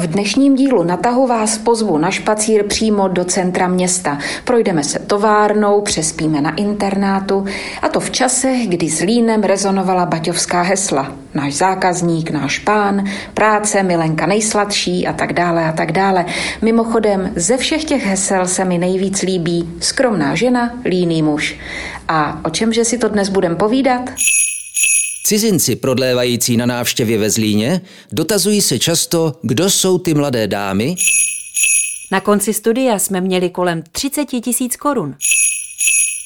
V dnešním dílu na tahu vás pozvu na špacír přímo do centra města. Projdeme se továrnou, přespíme na internátu a to v časech, kdy s Línem rezonovala baťovská hesla. Náš zákazník, náš pán, práce, milenka nejsladší a tak dále a tak dále. Mimochodem, ze všech těch hesel se mi nejvíc líbí skromná žena, líný muž. A o čemže si to dnes budem povídat? Cizinci prodlévající na návštěvě ve Zlíně dotazují se často, kdo jsou ty mladé dámy. Na konci studia jsme měli kolem 30 tisíc korun.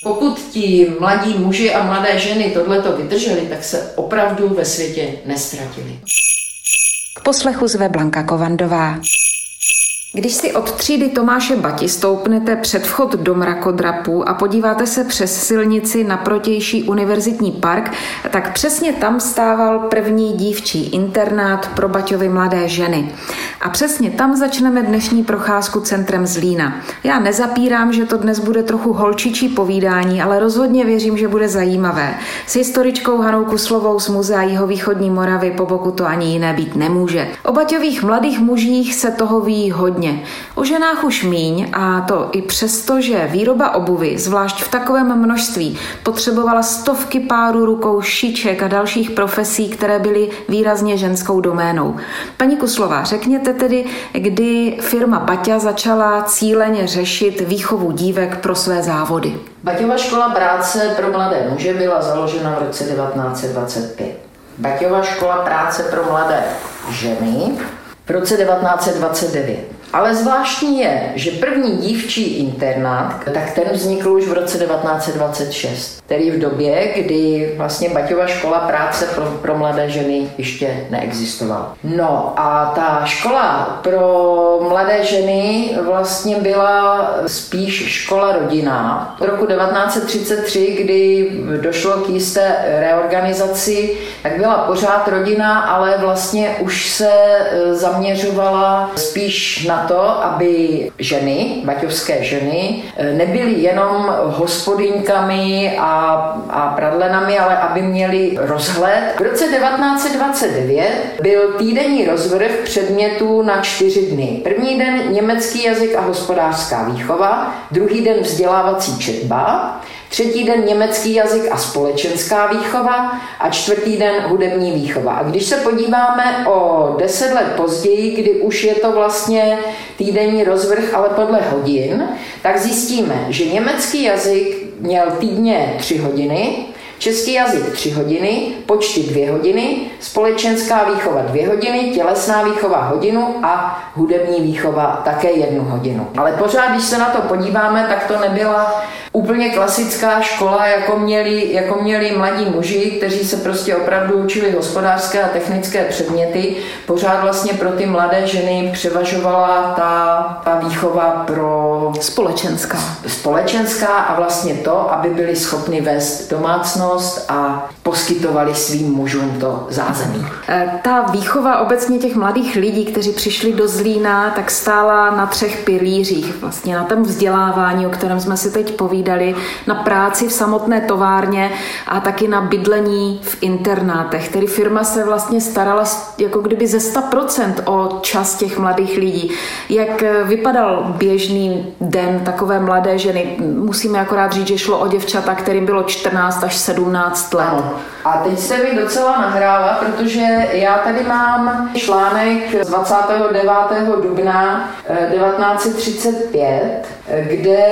Pokud ti mladí muži a mladé ženy tohleto vydrželi, tak se opravdu ve světě nestratili. K poslechu zve Blanka Kovandová. Když si od třídy Tomáše Bati stoupnete před vchod do mrakodrapu a podíváte se přes silnici na protější univerzitní park, tak přesně tam stával první dívčí internát pro Baťovy mladé ženy. A přesně tam začneme dnešní procházku centrem Zlína. Já nezapírám, že to dnes bude trochu holčičí povídání, ale rozhodně věřím, že bude zajímavé. S historičkou Hanou Kuslovou z Muzea Jihovýchodní Moravy po boku to ani jiné být nemůže. O Baťových mladých mužích se toho ví hodně hodně. O ženách už míň a to i přesto, že výroba obuvy, zvlášť v takovém množství, potřebovala stovky párů rukou šiček a dalších profesí, které byly výrazně ženskou doménou. Paní Kuslová, řekněte tedy, kdy firma Baťa začala cíleně řešit výchovu dívek pro své závody. Baťova škola práce pro mladé muže byla založena v roce 1925. Baťova škola práce pro mladé ženy v roce 1929. Ale zvláštní je, že první dívčí internát, tak ten vznikl už v roce 1926, tedy v době, kdy vlastně Baťova škola práce pro, pro mladé ženy ještě neexistovala. No a ta škola pro mladé ženy vlastně byla spíš škola rodinná. Od roku 1933, kdy došlo k jisté reorganizaci, tak byla pořád rodina, ale vlastně už se e, zaměřovala spíš na to, aby ženy, baťovské ženy, eh, nebyly jenom hospodyňkami a, a pradlenami, ale aby měly rozhled. V roce 1929 byl týdenní rozvrh předmětů na čtyři dny. První den německý jazyk a hospodářská výchova, druhý den vzdělávací četba, Třetí den německý jazyk a společenská výchova a čtvrtý den hudební výchova. A když se podíváme o deset let později, kdy už je to vlastně týdenní rozvrh, ale podle hodin, tak zjistíme, že německý jazyk měl týdně tři hodiny, Český jazyk 3 hodiny, počty 2 hodiny, společenská výchova 2 hodiny, tělesná výchova hodinu a hudební výchova také jednu hodinu. Ale pořád, když se na to podíváme, tak to nebyla úplně klasická škola, jako měli, jako měli mladí muži, kteří se prostě opravdu učili hospodářské a technické předměty. Pořád vlastně pro ty mladé ženy převažovala ta, ta výchova pro... Společenská. Společenská a vlastně to, aby byli schopni vést domácnost a poskytovali svým mužům to zázemí. E, ta výchova obecně těch mladých lidí, kteří přišli do Zlína, tak stála na třech pilířích. Vlastně na tom vzdělávání, o kterém jsme si teď povídali, povídali, na práci v samotné továrně a taky na bydlení v internátech. Tedy firma se vlastně starala jako kdyby ze 100% o čas těch mladých lidí. Jak vypadal běžný den takové mladé ženy? Musíme akorát říct, že šlo o děvčata, kterým bylo 14 až 17 let. A teď se mi docela nahrává, protože já tady mám článek z 29. dubna 1935, eh, kde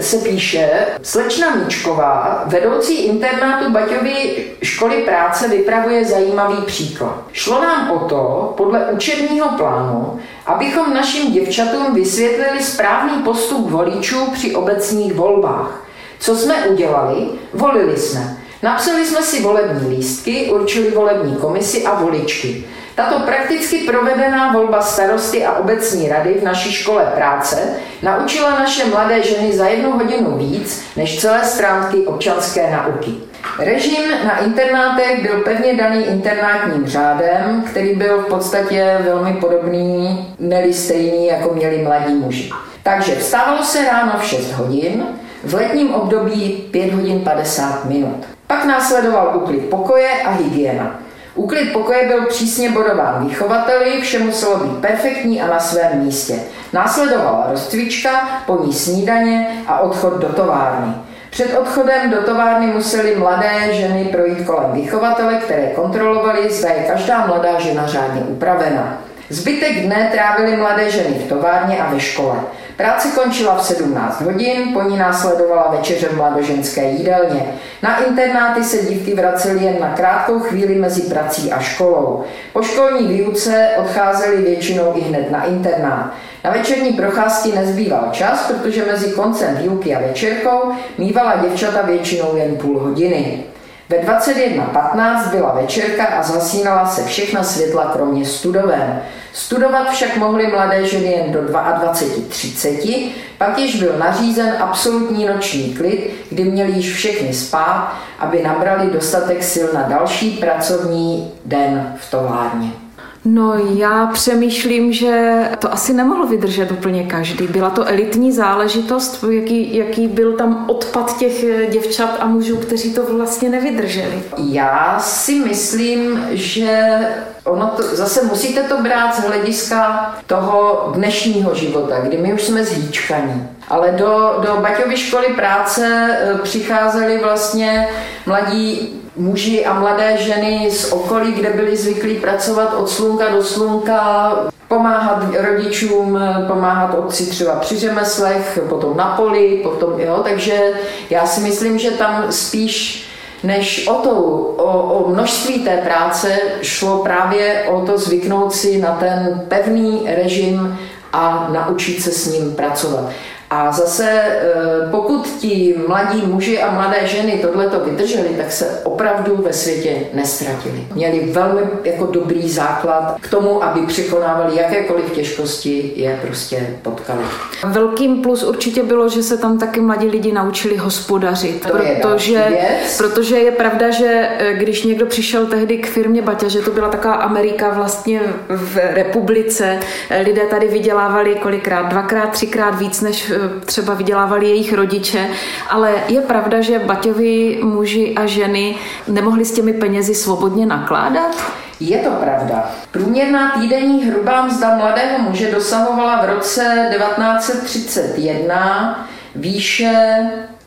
se píše, slečna Míčková, vedoucí internátu Baťovy školy práce, vypravuje zajímavý příklad. Šlo nám o to, podle učebního plánu, abychom našim děvčatům vysvětlili správný postup voličů při obecních volbách. Co jsme udělali? Volili jsme. Napsali jsme si volební lístky, určili volební komisi a voličky. Tato prakticky provedená volba starosty a obecní rady v naší škole práce naučila naše mladé ženy za jednu hodinu víc než celé stránky občanské nauky. Režim na internátech byl pevně daný internátním řádem, který byl v podstatě velmi podobný, neli stejný, jako měli mladí muži. Takže vstávalo se ráno v 6 hodin, v letním období 5 hodin 50 minut. Pak následoval úklid pokoje a hygiena. Úklid pokoje byl přísně bodován vychovateli, vše muselo být perfektní a na svém místě. Následovala rozcvička, po ní snídaně a odchod do továrny. Před odchodem do továrny museli mladé ženy projít kolem vychovatele, které kontrolovali, zda je každá mladá žena řádně upravena. Zbytek dne trávily mladé ženy v továrně a ve škole. Práce končila v 17 hodin, po ní následovala večeře v mladoženské jídelně. Na internáty se dívky vracely jen na krátkou chvíli mezi prací a školou. Po školní výuce odcházely většinou i hned na internát. Na večerní procházky nezbýval čas, protože mezi koncem výuky a večerkou mývala děvčata většinou jen půl hodiny. Ve 21.15 byla večerka a zasínala se všechna světla kromě studoven. Studovat však mohly mladé ženy jen do 22.30, pak již byl nařízen absolutní noční klid, kdy měli již všechny spát, aby nabrali dostatek sil na další pracovní den v továrně. No já přemýšlím, že to asi nemohl vydržet úplně každý. Byla to elitní záležitost, jaký, jaký byl tam odpad těch děvčat a mužů, kteří to vlastně nevydrželi. Já si myslím, že ono to, zase musíte to brát z hlediska toho dnešního života, kdy my už jsme zhýčkaní. Ale do, do Baťovy školy práce eh, přicházeli vlastně mladí muži a mladé ženy z okolí, kde byli zvyklí pracovat od slunka do slunka, pomáhat rodičům, pomáhat otci třeba při řemeslech, potom na poli, potom, jo, takže já si myslím, že tam spíš než o, to, o, o množství té práce šlo právě o to zvyknout si na ten pevný režim a naučit se s ním pracovat. A zase, eh, pokud ti mladí muži a mladé ženy tohleto vydrželi, tak se opravdu ve světě nestratili. Měli velmi jako dobrý základ k tomu, aby překonávali jakékoliv těžkosti, je prostě potkali. Velkým plus určitě bylo, že se tam taky mladí lidi naučili hospodařit, To je protože, věc. protože je pravda, že eh, když někdo přišel tehdy k firmě Baťa, že to byla taková Amerika vlastně v republice, eh, lidé tady vydělávali kolikrát, dvakrát, třikrát víc, než třeba vydělávali jejich rodiče, ale je pravda, že Baťovi muži a ženy nemohli s těmi penězi svobodně nakládat? Je to pravda. Průměrná týdenní hrubá mzda mladého muže dosahovala v roce 1931 výše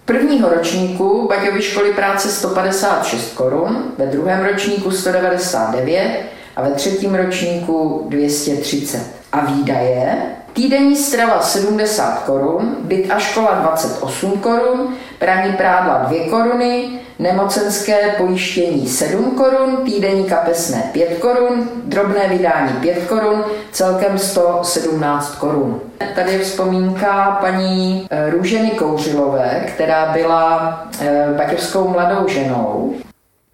prvního ročníku Baťovy školy práce 156 korun, ve druhém ročníku 199 a ve třetím ročníku 230. A výdaje Týdenní strava 70 korun, byt a škola 28 korun, praní prádla 2 koruny, nemocenské pojištění 7 korun, týdenní kapesné 5 korun, drobné vydání 5 korun, celkem 117 korun. Tady je vzpomínka paní eh, Růženy Kouřilové, která byla eh, baťovskou mladou ženou.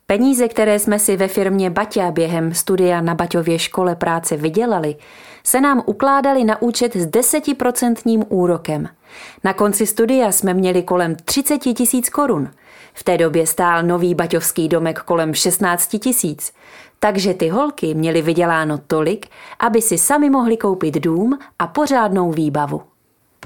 Peníze, které jsme si ve firmě Baťa během studia na Baťově škole práce vydělali, se nám ukládali na účet s desetiprocentním úrokem. Na konci studia jsme měli kolem 30 tisíc korun. V té době stál nový baťovský domek kolem 16 tisíc. Takže ty holky měly vyděláno tolik, aby si sami mohli koupit dům a pořádnou výbavu.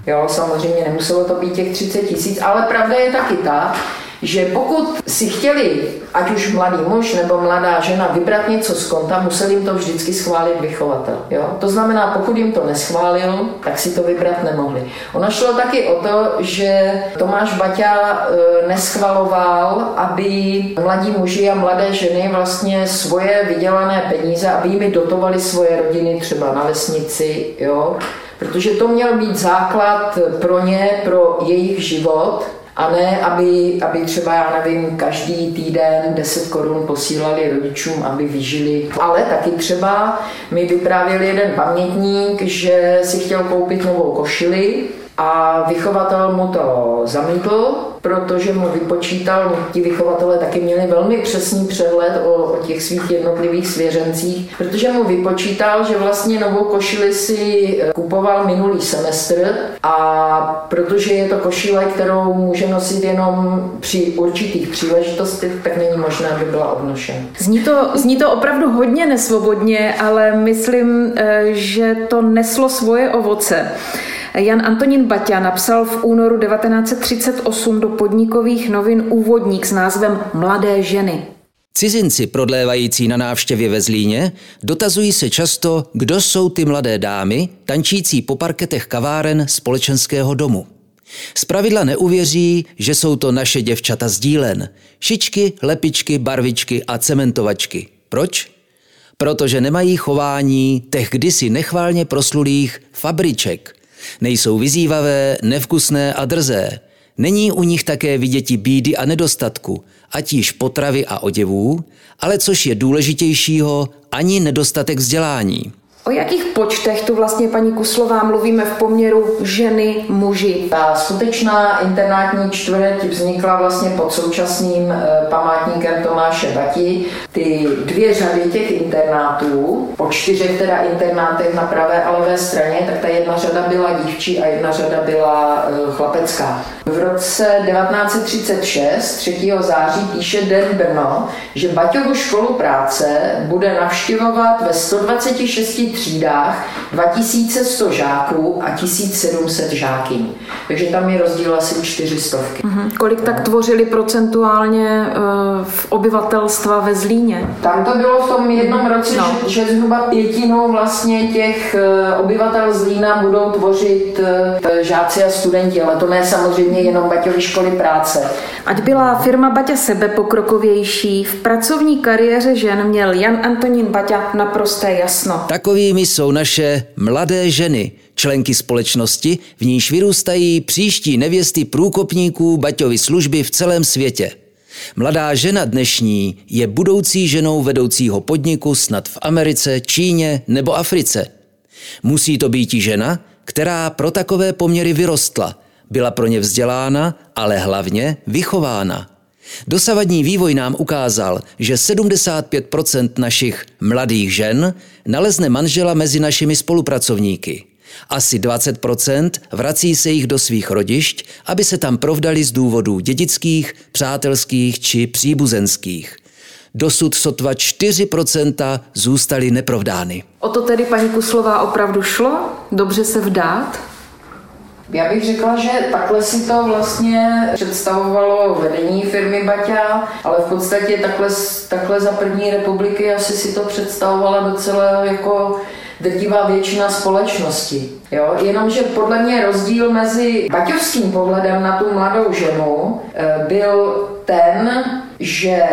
Jo, samozřejmě nemuselo to být těch 30 tisíc, ale pravda je taky ta, že pokud si chtěli, ať už mladý muž nebo mladá žena, vybrat něco z konta, museli jim to vždycky schválit vychovatel. Jo? To znamená, pokud jim to neschválil, tak si to vybrat nemohli. Ono šlo taky o to, že Tomáš Baťa e, neschvaloval, aby mladí muži a mladé ženy vlastně svoje vydělané peníze, aby jimi dotovali svoje rodiny třeba na vesnici, jo? protože to měl být základ pro ně, pro jejich život, a ne, aby, aby třeba, já nevím, každý týden 10 korun posílali rodičům, aby vyžili. Ale taky třeba mi vyprávěl jeden pamětník, že si chtěl koupit novou košili a vychovatel mu to zamítl, protože mu vypočítal, ti vychovatelé taky měli velmi přesný přehled o, o těch svých jednotlivých svěřencích, protože mu vypočítal, že vlastně novou košili si kupoval minulý semestr a protože je to košile, kterou může nosit jenom při určitých příležitostech, tak není možné, aby byla obnošena. Zní to, zní to opravdu hodně nesvobodně, ale myslím, eh, že to neslo svoje ovoce. Jan Antonín Baťa napsal v únoru 1938 do podnikových novin úvodník s názvem Mladé ženy. Cizinci prodlévající na návštěvě ve Zlíně dotazují se často, kdo jsou ty mladé dámy, tančící po parketech kaváren společenského domu. Zpravidla neuvěří, že jsou to naše děvčata z dílen. Šičky, lepičky, barvičky a cementovačky. Proč? Protože nemají chování těch kdysi nechválně proslulých fabriček. Nejsou vyzývavé, nevkusné a drzé. Není u nich také viděti bídy a nedostatku, ať již potravy a oděvů, ale což je důležitějšího, ani nedostatek vzdělání. O jakých počtech tu vlastně paní Kuslová mluvíme v poměru ženy, muži? Ta skutečná internátní čtvrť vznikla vlastně pod současným eh, památníkem Tomáše Bati. Ty dvě řady těch internátů, po čtyřech teda internátech na pravé a levé straně, tak ta jedna řada byla dívčí a jedna řada byla eh, chlapecká. V roce 1936, 3. září, píše Den Brno, že Baťovu školu práce bude navštěvovat ve 126 třídách 2100 žáků a 1700 žákyní. Takže tam je rozdíl asi 400. Mhm. Kolik tak tvořili procentuálně eh, v obyvatelstva ve Zlíně? Tam to bylo v tom jednom roce, No. že, že zhruba pětinou vlastně těch eh, obyvatel Zlína budou tvořit eh, žáci a studenti, ale to ne samozřejmě jenom Baťovy školy práce. Ať byla firma Baťa sebepokrokovější, v pracovní kariéře žen měl Jan Antonín Baťa naprosté jasno. Takovými jsou naše mladé ženy, členky společnosti, v níž vyrůstají příští nevěsty průkopníků Baťovy služby v celém světě. Mladá žena dnešní je budoucí ženou vedoucího podniku snad v Americe, Číně nebo Africe. Musí to být i žena, která pro takové poměry vyrostla, byla pro ně vzdělána, ale hlavně vychována. Dosavadní vývoj nám ukázal, že 75% našich mladých žen nalezne manžela mezi našimi spolupracovníky. Asi 20% vrací se jich do svých rodišť, aby se tam provdali z důvodů dědických, přátelských či příbuzenských. Dosud sotva 4% zůstaly neprovdány. O to tedy paní Kuslová opravdu šlo? Dobře se vdát? Já bych řekla, že takhle si to vlastně představovalo vedení firmy Baťa, ale v podstatě takhle, takhle za první republiky asi si to představovala docela jako drtivá většina společnosti. Jo? Jenomže podle mě rozdíl mezi baťovským pohledem na tu mladou ženu eh, byl ten, že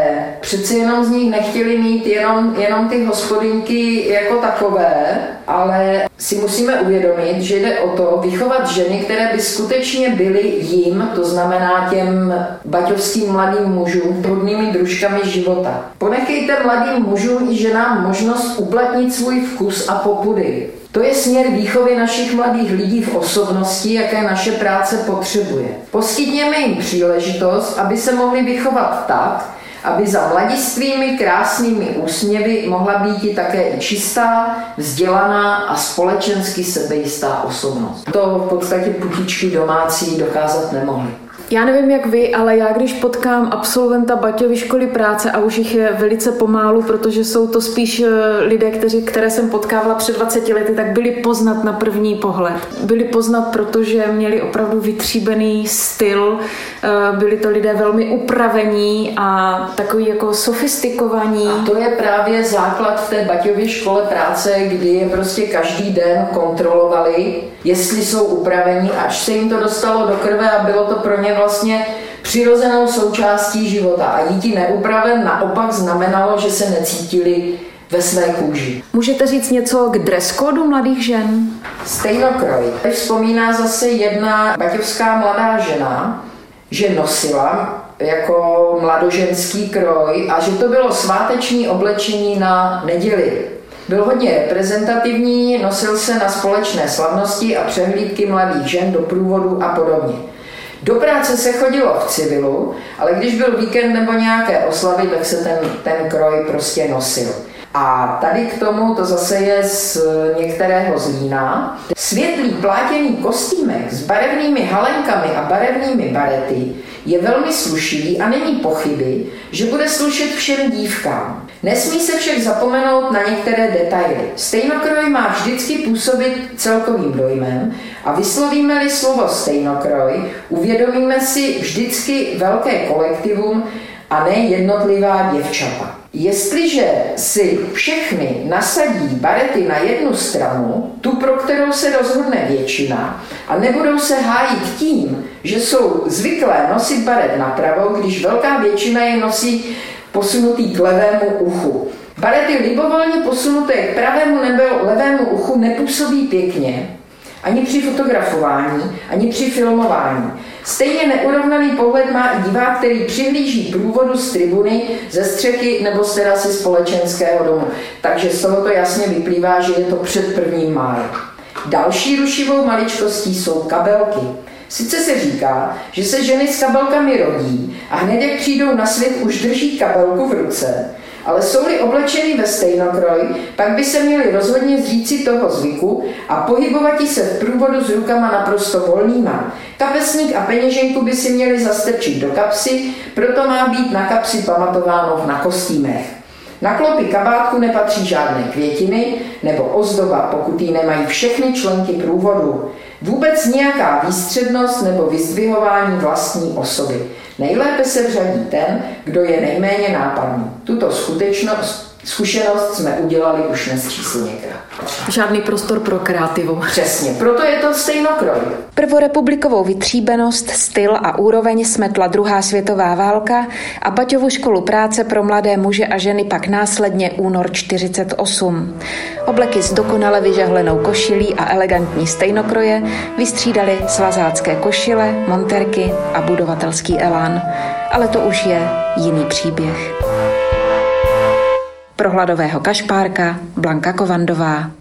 přeci jenom z nich nechtěli mít jenom, jenom ty hospodinky jako takové, ale si musíme uvědomit, že jde o to vychovat ženy, které by skutečně byly jim, to znamená těm baťovským mladým mužům, hodnými družkami života. Ponechejte mladým mužům i ženám možnost uplatnit svůj vkus a popudy. To je směr výchovy našich mladých lidí v osobnosti, jaké naše práce potřebuje. Poskytněme jim příležitost, aby se mohli vychovat tak, aby za mladistvými krásnými úsměvy mohla být i také i čistá, vzdělaná a společensky sebejistá osobnost. To v podstatě putičky domácí dokázat nemohly. Já nevím jak vy, ale já když potkám absolventa Baťovy školy práce a už jich je velice pomálu, protože jsou to spíš eh, lidé, kteří, které jsem potkávala před 20 lety, tak byli poznat na první pohled. Byli poznat, protože měli opravdu vytříbený styl, eh, byli to lidé velmi upravení a takový jako sofistikovaní. A to je právě základ v té Baťově škole práce, kdy je prostě každý den kontrolovali, jestli jsou upravení, až se jim to dostalo do krve a bylo to pro ně vlastně přirozenou součástí života. A jít neupraven naopak znamenalo, že se necítili ve své kůži. Můžete říct něco k dress codu mladých žen? Stejnokroj. Teď vzpomíná zase jedna baťovská mladá žena, že nosila jako mladoženský kroj a že to bylo sváteční oblečení na neděli. Byl hodně reprezentativní, nosil se na společné slavnosti a přehlídky mladých žen do průvodu a podobně. Do práce se chodilo v civilu, ale když byl víkend nebo nějaké oslavy, tak se ten, ten kroj prostě nosil. A tady k tomu, to zase je z některého zlína, světlý plátěný kostýmek s barevnými halenkami a barevnými barety je velmi slušivý a není pochyby, že bude slušet všem dívkám. Nesmí se však zapomenout na některé detaily. Stejnokroj má vždycky působit celkovým dojmem a vyslovíme-li slovo stejnokroj, uvědomíme si vždycky velké kolektivum a ne jednotlivá děvčata. Jestliže si všechny nasadí barety na jednu stranu, tu, pro kterou se rozhodne většina, a nebudou se hájit tím, že jsou zvyklé nosit baret napravo, když velká většina je nosí posunutý k levému uchu. Barety libovolně posunuté k pravému nebo levému uchu nepůsobí pěkně, ani při fotografování, ani při filmování. Stejně neurovnaný pohled má i divák, který přihlíží průvodu z tribuny, ze střechy nebo z terasy společenského domu. Takže z tohoto jasně vyplývá, že je to před prvním májem. Další rušivou maličkostí jsou kabelky. Sice se říká, že se ženy s kabelkami rodí a hned jak přijdou na svět už drží kabelku v ruce, ale jsou-li oblečený ve stejnokroj, pak by se měli rozhodně zříci toho zvyku a pohybovat se v průvodu s rukama naprosto volnýma. Kapesník a peněženku by si měli zastrčit do kapsy, proto má být na kapsi pamatováno na kostýmech. Na klopy kabátku nepatří žádné květiny nebo ozdoba, pokud ji nemají všechny členky průvodu. Vůbec nějaká výstřednost nebo vyzdvihování vlastní osoby. Nejlépe se vřadí ten, kdo je nejméně nápadný. Tuto skutečnost, zkušenost jsme udělali už nesčíslněkrát. Žádný prostor pro kreativu. Přesně, proto je to stejnokroj. Prvorepublikovou vytříbenost, styl a úroveň smetla druhá světová válka a Baťovu školu práce pro mladé muže a ženy pak následně únor 48. Obleky s dokonale vyžehlenou košilí a elegantní stejnokroje vystřídali svazácké košile, monterky a budovatelský elán. Ale to už je jiný příběh. Pro hladového kašpárka Blanka Kovandová.